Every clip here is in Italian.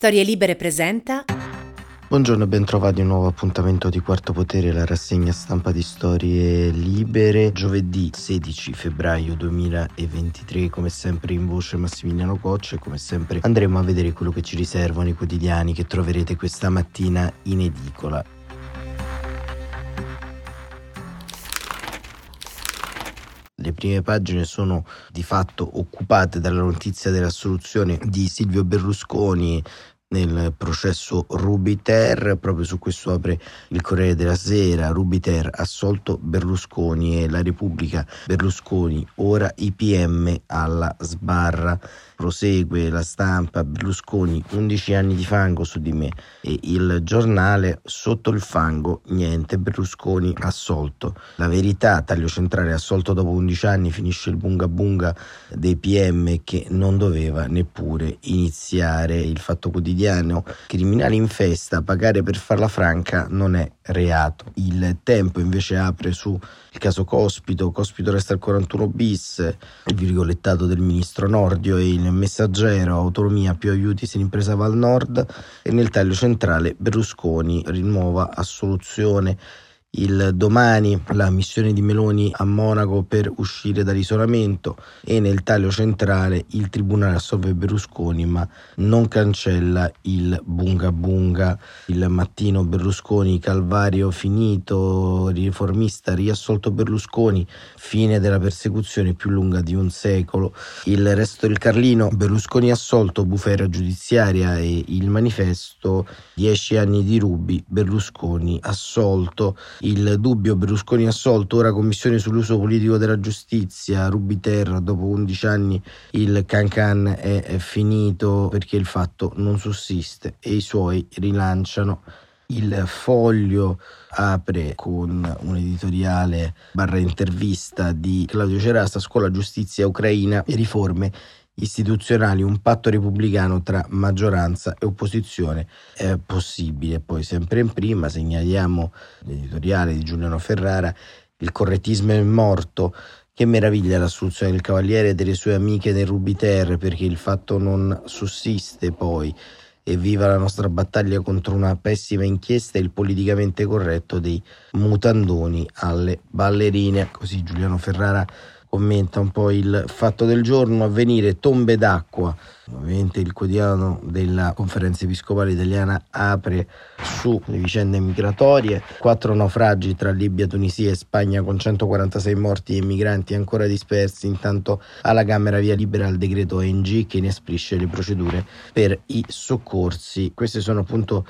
Storie Libere presenta. Buongiorno e ben trovati a un nuovo appuntamento di Quarto Potere, la rassegna stampa di Storie Libere. Giovedì 16 febbraio 2023, come sempre in voce Massimiliano Coccia e come sempre andremo a vedere quello che ci riservano i quotidiani che troverete questa mattina in edicola. Le prime pagine sono di fatto occupate dalla notizia dell'assoluzione di Silvio Berlusconi nel processo Rubiter, proprio su questo apre il Corriere della Sera, Rubiter assolto Berlusconi e la Repubblica Berlusconi, ora IPM alla sbarra. Prosegue la stampa Berlusconi 11 anni di fango su di me. E il giornale sotto il fango niente Berlusconi assolto. La verità taglio centrale assolto dopo 11 anni finisce il bunga bunga dei PM che non doveva neppure iniziare. Il fatto quotidiano criminali in festa pagare per farla franca non è reato. Il tempo invece apre su il caso Cospito. Cospito resta al 41 bis il virgolettato del ministro Nordio e il Messaggero, autonomia più aiuti se l'impresa va al nord. E nel taglio centrale Berlusconi rinnuova assoluzione il domani la missione di Meloni a Monaco per uscire dall'isolamento e nel taglio centrale il tribunale assolve Berlusconi ma non cancella il bunga bunga. Il mattino Berlusconi calvario finito riformista riassolto Berlusconi fine della persecuzione più lunga di un secolo. Il resto del Carlino Berlusconi assolto bufera giudiziaria e il manifesto dieci anni di Rubi Berlusconi assolto il dubbio Berlusconi assolto, ora commissione sull'uso politico della giustizia, Rubiter, dopo 11 anni il cancan è, è finito perché il fatto non sussiste e i suoi rilanciano. Il foglio apre con un editoriale barra intervista di Claudio Cerasta, Scuola Giustizia Ucraina e riforme istituzionali, un patto repubblicano tra maggioranza e opposizione è possibile. Poi sempre in prima segnaliamo l'editoriale di Giuliano Ferrara, il correttismo è morto. Che meraviglia l'assoluzione del Cavaliere e delle sue amiche nel Rubiter perché il fatto non sussiste poi. E viva la nostra battaglia contro una pessima inchiesta e il politicamente corretto dei mutandoni alle ballerine. Così Giuliano Ferrara commenta un po' il fatto del giorno, avvenire tombe d'acqua. Ovviamente il quotidiano della conferenza episcopale italiana apre sulle vicende migratorie, quattro naufragi tra Libia, Tunisia e Spagna con 146 morti e migranti ancora dispersi, intanto alla Camera via libera il decreto ONG che inasprisce le procedure per i soccorsi. Queste sono appunto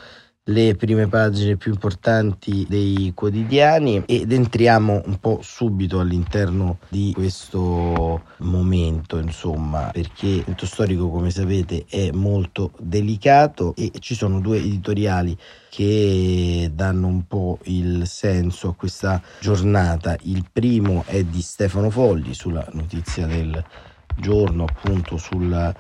le prime pagine più importanti dei quotidiani ed entriamo un po' subito all'interno di questo momento, insomma, perché il momento storico, come sapete, è molto delicato e ci sono due editoriali che danno un po' il senso a questa giornata. Il primo è di Stefano Folli sulla notizia del giorno, appunto sulla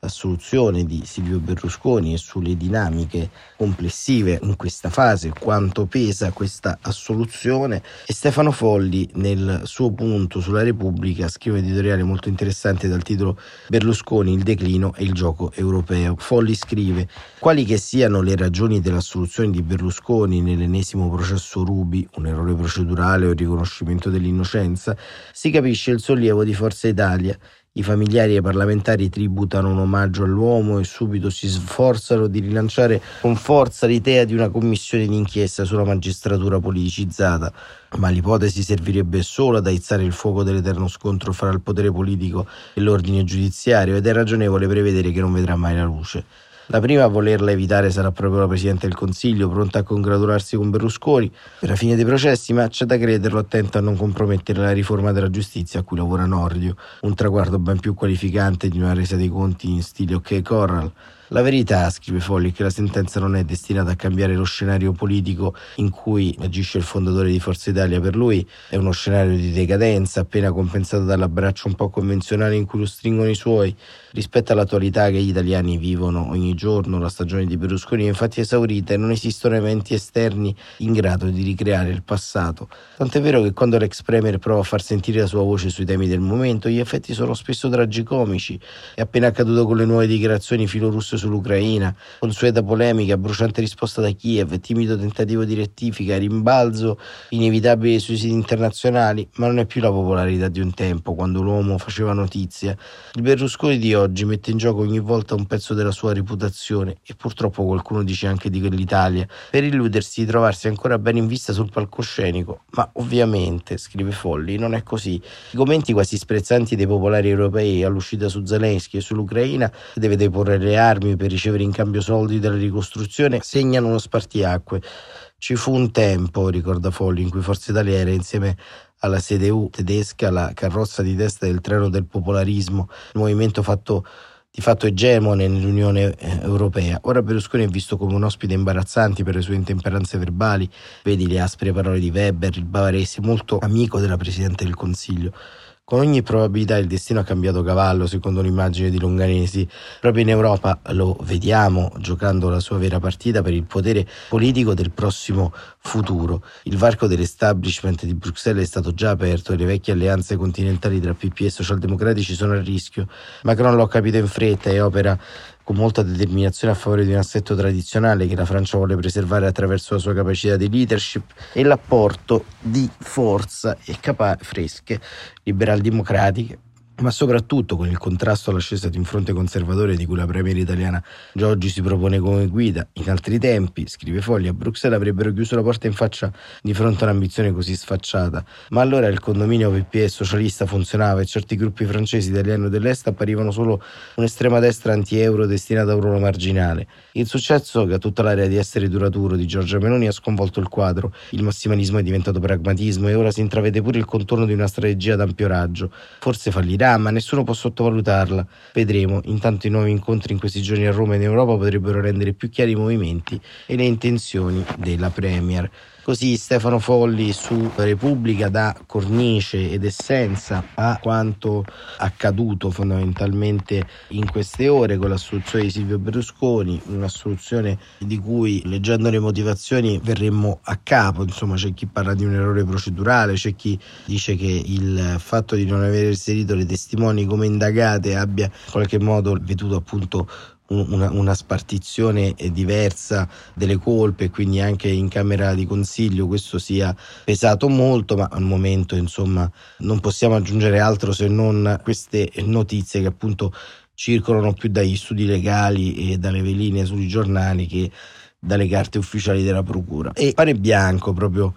assoluzione di Silvio Berlusconi e sulle dinamiche complessive in questa fase, quanto pesa questa assoluzione e Stefano Folli nel suo punto sulla Repubblica scrive un editoriale molto interessante dal titolo Berlusconi, il declino e il gioco europeo. Folli scrive quali che siano le ragioni dell'assoluzione di Berlusconi nell'ennesimo processo Rubi, un errore procedurale o il riconoscimento dell'innocenza, si capisce il sollievo di Forza Italia i familiari e i parlamentari tributano un omaggio all'uomo e subito si sforzano di rilanciare con forza l'idea di una commissione d'inchiesta sulla magistratura politicizzata, ma l'ipotesi servirebbe solo ad aizzare il fuoco dell'eterno scontro fra il potere politico e l'ordine giudiziario ed è ragionevole prevedere che non vedrà mai la luce. La prima a volerla evitare sarà proprio la Presidente del Consiglio, pronta a congratularsi con Berlusconi per la fine dei processi, ma c'è da crederlo attento a non compromettere la riforma della giustizia a cui lavora Nordio, un traguardo ben più qualificante di una resa dei conti in stile OK Corral. La verità, scrive Folli, è che la sentenza non è destinata a cambiare lo scenario politico in cui agisce il fondatore di Forza Italia. Per lui è uno scenario di decadenza, appena compensato dall'abbraccio un po' convenzionale in cui lo stringono i suoi. Rispetto all'attualità che gli italiani vivono ogni giorno, la stagione di Berlusconi è infatti esaurita e non esistono eventi esterni in grado di ricreare il passato. Tant'è vero che quando l'ex premier prova a far sentire la sua voce sui temi del momento, gli effetti sono spesso tragicomici. È appena accaduto con le nuove dichiarazioni filorusse sull'Ucraina, consueta polemica, bruciante risposta da Kiev, timido tentativo di rettifica, rimbalzo inevitabile sui siti internazionali, ma non è più la popolarità di un tempo, quando l'uomo faceva notizia. Il Berlusconi di oggi mette in gioco ogni volta un pezzo della sua reputazione e purtroppo qualcuno dice anche di quell'Italia, per illudersi di trovarsi ancora ben in vista sul palcoscenico. Ma ovviamente, scrive Folli, non è così. I commenti quasi sprezzanti dei popolari europei all'uscita su Zelensky e sull'Ucraina deve deporre le armi per ricevere in cambio soldi della ricostruzione segnano uno spartiacque. Ci fu un tempo, ricorda Folli, in cui Forza Italia era insieme alla CDU tedesca la carrozza di testa del treno del popolarismo, il movimento fatto di fatto egemone nell'Unione eh, Europea. Ora Berlusconi è visto come un ospite imbarazzante per le sue intemperanze verbali, vedi le aspre parole di Weber, il bavarese, molto amico della Presidente del Consiglio. Con ogni probabilità il destino ha cambiato cavallo, secondo l'immagine di Longanesi. Proprio in Europa lo vediamo giocando la sua vera partita per il potere politico del prossimo futuro. Il varco dell'establishment di Bruxelles è stato già aperto e le vecchie alleanze continentali tra PP e socialdemocratici sono a rischio. Macron l'ha capito in fretta e opera con molta determinazione a favore di un assetto tradizionale che la Francia vuole preservare attraverso la sua capacità di leadership e l'apporto di forza e capa- fresche liberal-democratiche ma soprattutto con il contrasto all'ascesa di un fronte conservatore di cui la Premier italiana già oggi si propone come guida. In altri tempi, scrive Fogli, a Bruxelles avrebbero chiuso la porta in faccia di fronte a un'ambizione così sfacciata, ma allora il condominio PPE socialista funzionava e certi gruppi francesi italiani dell'Est apparivano solo un'estrema destra anti-euro destinata a un ruolo marginale. Il successo, che ha tutta l'area di essere duraturo di Giorgia Meloni, ha sconvolto il quadro. Il massimalismo è diventato pragmatismo e ora si intravede pure il contorno di una strategia ad ampio raggio. Forse fallirà ma nessuno può sottovalutarla. Vedremo, intanto i nuovi incontri in questi giorni a Roma e in Europa potrebbero rendere più chiari i movimenti e le intenzioni della Premier. Così Stefano Folli su Repubblica dà cornice ed essenza a quanto accaduto fondamentalmente in queste ore con l'assoluzione di Silvio Berlusconi, un'assoluzione di cui leggendo le motivazioni verremmo a capo, insomma c'è chi parla di un errore procedurale, c'è chi dice che il fatto di non aver inserito le testimoni come indagate abbia in qualche modo veduto appunto una, una, spartizione diversa delle colpe, quindi anche in Camera di Consiglio questo sia pesato molto, ma al momento insomma non possiamo aggiungere altro se non queste notizie che appunto circolano più dagli studi legali e dalle veline sui giornali che dalle carte ufficiali della Procura. E pane bianco proprio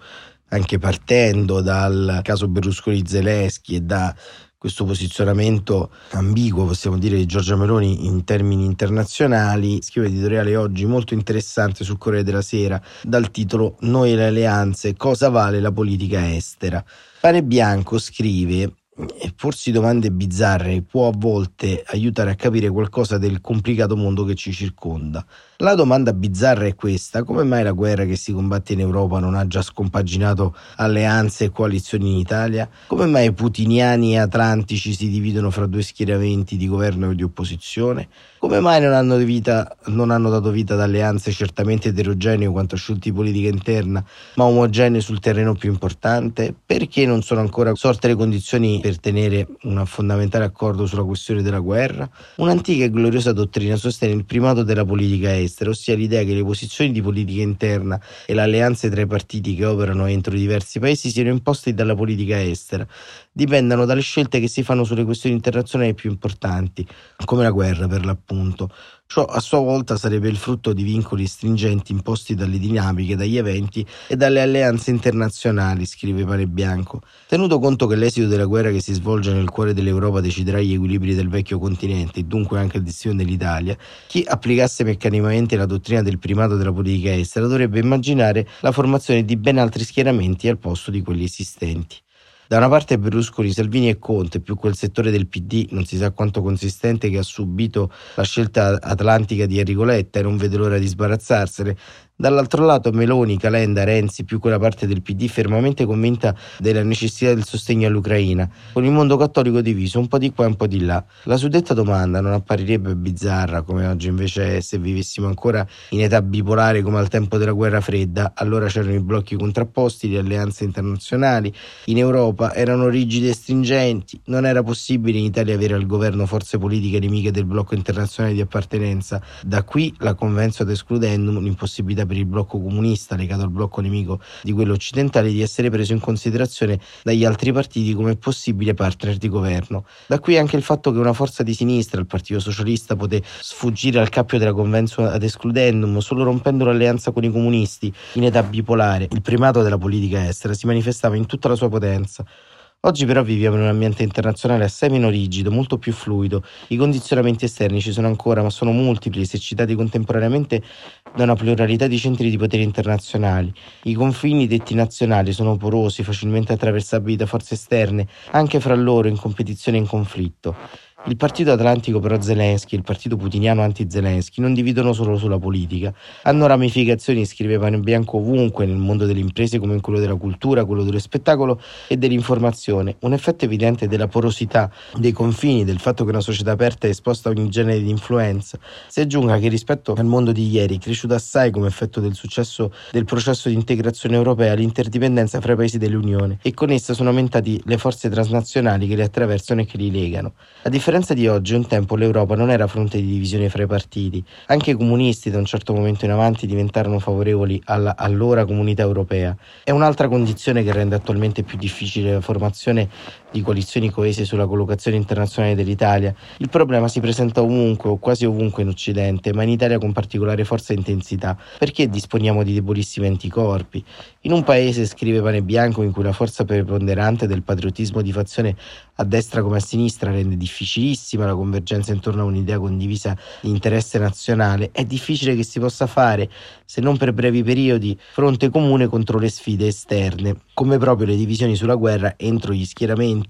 anche partendo dal caso Berlusconi Zelensky e da questo posizionamento ambiguo, possiamo dire, di Giorgia Meloni in termini internazionali. Scrive editoriale oggi molto interessante sul Corriere della Sera dal titolo Noi le alleanze, cosa vale la politica estera? Pane Bianco scrive e porsi domande bizzarre può a volte aiutare a capire qualcosa del complicato mondo che ci circonda. La domanda bizzarra è questa: come mai la guerra che si combatte in Europa non ha già scompaginato alleanze e coalizioni in Italia? Come mai i putiniani e atlantici si dividono fra due schieramenti di governo e di opposizione? Come mai non hanno, vita, non hanno dato vita ad alleanze certamente eterogenee quanto a scelte politica interna, ma omogenee sul terreno più importante? Perché non sono ancora sorte le condizioni per tenere un fondamentale accordo sulla questione della guerra? Un'antica e gloriosa dottrina sostiene il primato della politica estera ossia l'idea che le posizioni di politica interna e le alleanze tra i partiti che operano entro diversi paesi siano imposte dalla politica estera, dipendano dalle scelte che si fanno sulle questioni internazionali più importanti, come la guerra per l'appunto. Ciò a sua volta sarebbe il frutto di vincoli stringenti imposti dalle dinamiche, dagli eventi e dalle alleanze internazionali, scrive Pane Bianco. Tenuto conto che l'esito della guerra che si svolge nel cuore dell'Europa deciderà gli equilibri del vecchio continente e dunque anche il destino dell'Italia, chi applicasse meccanicamente la dottrina del primato della politica estera dovrebbe immaginare la formazione di ben altri schieramenti al posto di quelli esistenti. Da una parte Berlusconi, Salvini e Conte, più quel settore del PD, non si sa quanto consistente, che ha subito la scelta atlantica di Enrico Letta e non vede l'ora di sbarazzarsene. Dall'altro lato Meloni, Calenda, Renzi, più quella parte del PD fermamente convinta della necessità del sostegno all'Ucraina, con il mondo cattolico diviso un po' di qua e un po' di là. La suddetta domanda non apparirebbe bizzarra come oggi invece è se vivessimo ancora in età bipolare come al tempo della guerra fredda, allora c'erano i blocchi contrapposti, le alleanze internazionali, in Europa erano rigide e stringenti, non era possibile in Italia avere al governo forze politiche nemiche del blocco internazionale di appartenenza, da qui la convenzo ad escludendum, l'impossibilità per il blocco comunista legato al blocco nemico di quello occidentale di essere preso in considerazione dagli altri partiti come possibile partner di governo. Da qui anche il fatto che una forza di sinistra, il Partito Socialista, poté sfuggire al cappio della convenzo ad escludendum solo rompendo l'alleanza con i comunisti in età bipolare. Il primato della politica estera si manifestava in tutta la sua potenza. Oggi però viviamo in un ambiente internazionale assai meno rigido, molto più fluido. I condizionamenti esterni ci sono ancora, ma sono multipli, esercitati contemporaneamente da una pluralità di centri di potere internazionali. I confini detti nazionali sono porosi, facilmente attraversabili da forze esterne, anche fra loro in competizione e in conflitto. Il partito atlantico pro-Zelensky e il partito putiniano anti-Zelensky non dividono solo sulla politica, hanno ramificazioni, scrivevano in bianco ovunque, nel mondo delle imprese come in quello della cultura, quello dello spettacolo e dell'informazione. Un effetto evidente della porosità dei confini, del fatto che una società aperta è esposta a ogni genere di influenza. Si aggiunga che rispetto al mondo di ieri è cresciuta assai come effetto del successo del processo di integrazione europea l'interdipendenza fra i paesi dell'Unione e con essa sono aumentati le forze transnazionali che li attraversano e che li legano. A differenza differenza di oggi, un tempo l'Europa non era fronte di divisione fra i partiti. Anche i comunisti da un certo momento in avanti diventarono favorevoli alla allora comunità europea. È un'altra condizione che rende attualmente più difficile la formazione di coalizioni coese sulla collocazione internazionale dell'Italia. Il problema si presenta ovunque o quasi ovunque in Occidente, ma in Italia con particolare forza e intensità, perché disponiamo di debolissimi anticorpi. In un paese, scrive Pane Bianco, in cui la forza preponderante del patriottismo di fazione a destra come a sinistra rende difficilissima la convergenza intorno a un'idea condivisa di interesse nazionale, è difficile che si possa fare, se non per brevi periodi, fronte comune contro le sfide esterne, come proprio le divisioni sulla guerra entro gli schieramenti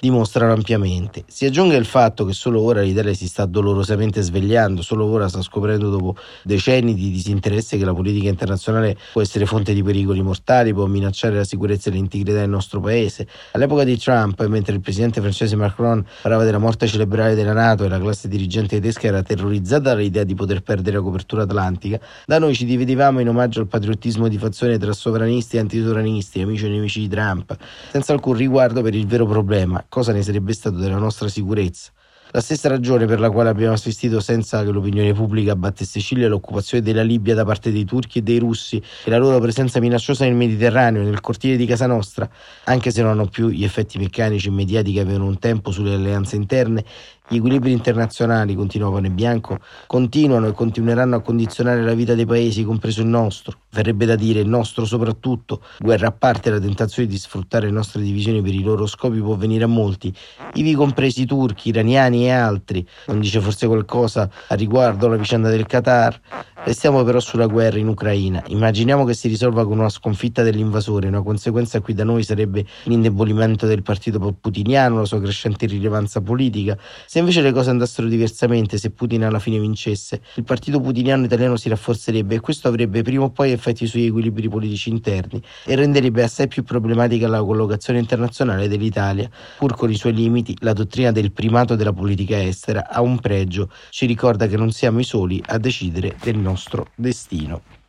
dimostrano ampiamente. Si aggiunge il fatto che solo ora l'Italia si sta dolorosamente svegliando, solo ora sta scoprendo dopo decenni di disinteresse che la politica internazionale può essere fonte di pericoli mortali, può minacciare la sicurezza e l'integrità del nostro paese. All'epoca di Trump, mentre il presidente francese Macron parlava della morte cerebrale della Nato e la classe dirigente tedesca era terrorizzata dall'idea di poter perdere la copertura atlantica, da noi ci dividevamo in omaggio al patriottismo di fazione tra sovranisti e antisovranisti, amici e nemici di Trump, senza alcun riguardo per il vero problema, cosa ne sarebbe stato della nostra sicurezza. La stessa ragione per la quale abbiamo assistito senza che l'opinione pubblica battesse ciglio all'occupazione della Libia da parte dei turchi e dei russi e la loro presenza minacciosa nel Mediterraneo, nel cortile di casa nostra, anche se non hanno più gli effetti meccanici immediati che avevano un tempo sulle alleanze interne gli equilibri internazionali, continuava Bianco, continuano e continueranno a condizionare la vita dei paesi, compreso il nostro. Verrebbe da dire il nostro soprattutto. Guerra a parte, la tentazione di sfruttare le nostre divisioni per i loro scopi può venire a molti, ivi compresi turchi, iraniani e altri. Non dice forse qualcosa a riguardo alla vicenda del Qatar? Restiamo però sulla guerra in Ucraina. Immaginiamo che si risolva con una sconfitta dell'invasore. Una conseguenza qui da noi sarebbe l'indebolimento del partito putiniano, la sua crescente rilevanza politica. Se invece le cose andassero diversamente, se Putin alla fine vincesse, il partito putiniano italiano si rafforzerebbe e questo avrebbe prima o poi effetti sugli equilibri politici interni e renderebbe assai più problematica la collocazione internazionale dell'Italia. Pur con i suoi limiti, la dottrina del primato della politica estera ha un pregio, ci ricorda che non siamo i soli a decidere del nostro destino.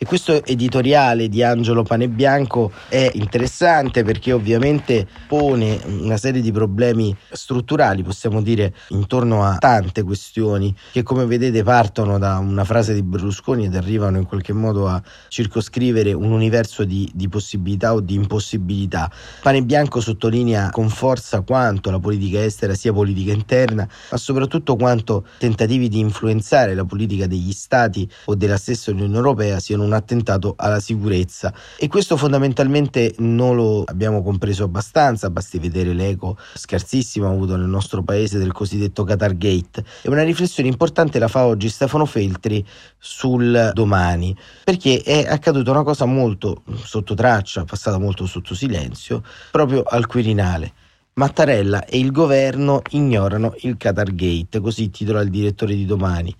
E questo editoriale di Angelo Panebianco è interessante perché ovviamente pone una serie di problemi strutturali, possiamo dire, intorno a tante questioni che come vedete partono da una frase di Berlusconi ed arrivano in qualche modo a circoscrivere un universo di, di possibilità o di impossibilità. Panebianco sottolinea con forza quanto la politica estera sia politica interna, ma soprattutto quanto tentativi di influenzare la politica degli stati o della stessa Unione Europea siano un attentato alla sicurezza e questo fondamentalmente non lo abbiamo compreso abbastanza, basti vedere l'eco scarsissimo avuto nel nostro paese del cosiddetto Qatar Gate e una riflessione importante la fa oggi Stefano Feltri sul domani perché è accaduta una cosa molto sotto traccia, passata molto sotto silenzio proprio al Quirinale. Mattarella e il governo ignorano il Qatar Gate, così titola il direttore di domani.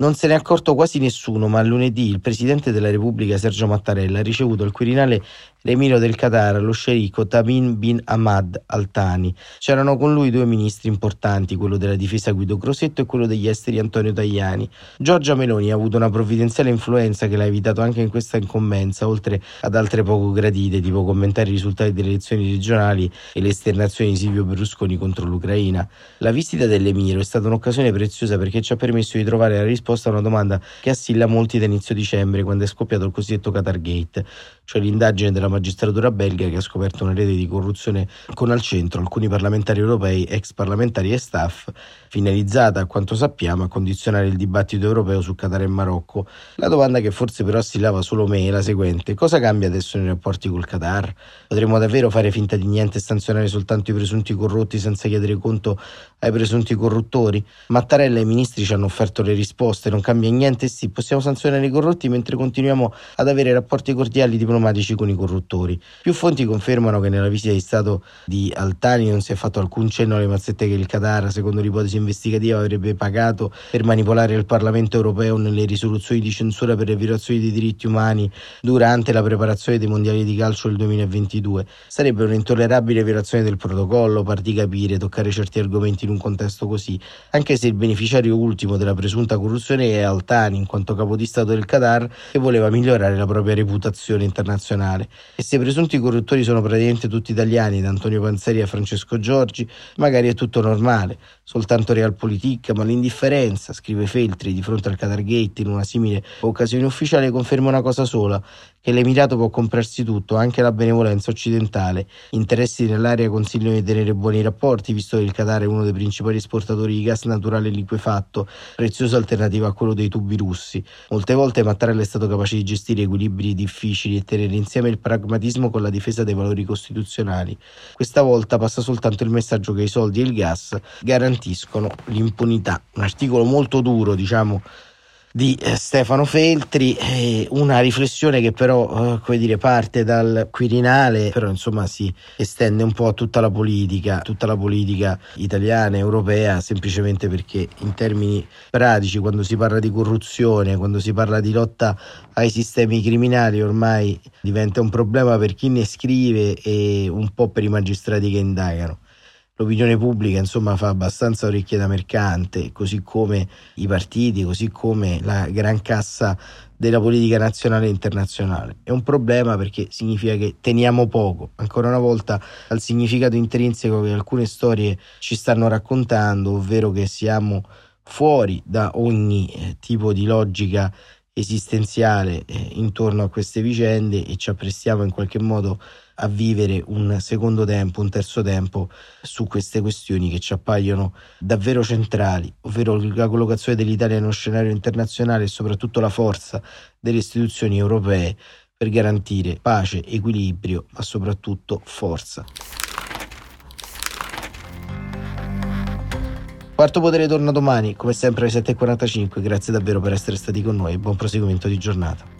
Non se ne è accorto quasi nessuno, ma lunedì il presidente della Repubblica Sergio Mattarella ha ricevuto al Quirinale l'emiro del Qatar, lo sceicco Tamim bin Ahmad Al Thani. C'erano con lui due ministri importanti, quello della difesa Guido Crosetto e quello degli esteri Antonio Tajani. Giorgia Meloni ha avuto una provvidenziale influenza che l'ha evitato anche in questa incombenza, oltre ad altre poco gradite, tipo commentare i risultati delle elezioni regionali e le esternazioni di Silvio Berlusconi contro l'Ucraina. La visita dell'emiro è stata un'occasione preziosa perché ci ha permesso di trovare la risposta a una domanda che assilla molti da inizio dicembre, quando è scoppiato il cosiddetto Qatar Gate, cioè l'indagine della magistratura belga che ha scoperto una rete di corruzione con al centro alcuni parlamentari europei, ex parlamentari e staff, finalizzata, a quanto sappiamo, a condizionare il dibattito europeo su Qatar e Marocco. La domanda che forse però assillava solo me è la seguente: cosa cambia adesso nei rapporti col Qatar? Potremmo davvero fare finta di niente e sanzionare soltanto i presunti corrotti senza chiedere conto ai presunti corruttori? Mattarella e i ministri ci hanno offerto le risposte non cambia niente, sì, possiamo sanzionare i corrotti mentre continuiamo ad avere rapporti cordiali diplomatici con i corruttori. Più fonti confermano che nella visita di Stato di Altani non si è fatto alcun cenno alle mazzette che il Qatar, secondo l'ipotesi investigativa, avrebbe pagato per manipolare il Parlamento europeo nelle risoluzioni di censura per le violazioni dei diritti umani durante la preparazione dei mondiali di calcio del 2022. Sarebbe un'intollerabile violazione del protocollo, par di capire, toccare certi argomenti in un contesto così, anche se il beneficiario ultimo della presunta corruzione e Altani in quanto capo di Stato del Qatar che voleva migliorare la propria reputazione internazionale. E se i presunti corruttori sono praticamente tutti italiani, da Antonio Panzeri a Francesco Giorgi, magari è tutto normale, soltanto realpolitik, ma l'indifferenza, scrive Feltri di fronte al Qatar Gate in una simile occasione ufficiale, conferma una cosa sola, che l'Emirato può comprarsi tutto, anche la benevolenza occidentale. Interessi nell'area consigliano di tenere buoni rapporti, visto che il Qatar è uno dei principali esportatori di gas naturale liquefatto, preziosa alternativa a quello dei tubi russi. Molte volte Mattarella è stato capace di gestire equilibri difficili e tenere insieme il pragmatismo con la difesa dei valori costituzionali. Questa volta passa soltanto il messaggio che i soldi e il gas garantiscono l'impunità. Un articolo molto duro, diciamo, di eh, Stefano Feltri, eh, una riflessione che però eh, come dire, parte dal Quirinale, però insomma si estende un po' a tutta la politica, tutta la politica italiana europea, semplicemente perché in termini pratici, quando si parla di corruzione, quando si parla di lotta ai sistemi criminali, ormai diventa un problema per chi ne scrive e un po' per i magistrati che indagano l'opinione pubblica insomma fa abbastanza orecchie da mercante, così come i partiti, così come la gran cassa della politica nazionale e internazionale. È un problema perché significa che teniamo poco, ancora una volta, al significato intrinseco che alcune storie ci stanno raccontando, ovvero che siamo fuori da ogni eh, tipo di logica esistenziale eh, intorno a queste vicende e ci apprestiamo in qualche modo a vivere un secondo tempo, un terzo tempo su queste questioni che ci appaiono davvero centrali, ovvero la collocazione dell'Italia nello scenario internazionale e soprattutto la forza delle istituzioni europee per garantire pace, equilibrio, ma soprattutto forza. Quarto Potere torna domani, come sempre alle 7.45. Grazie davvero per essere stati con noi e buon proseguimento di giornata.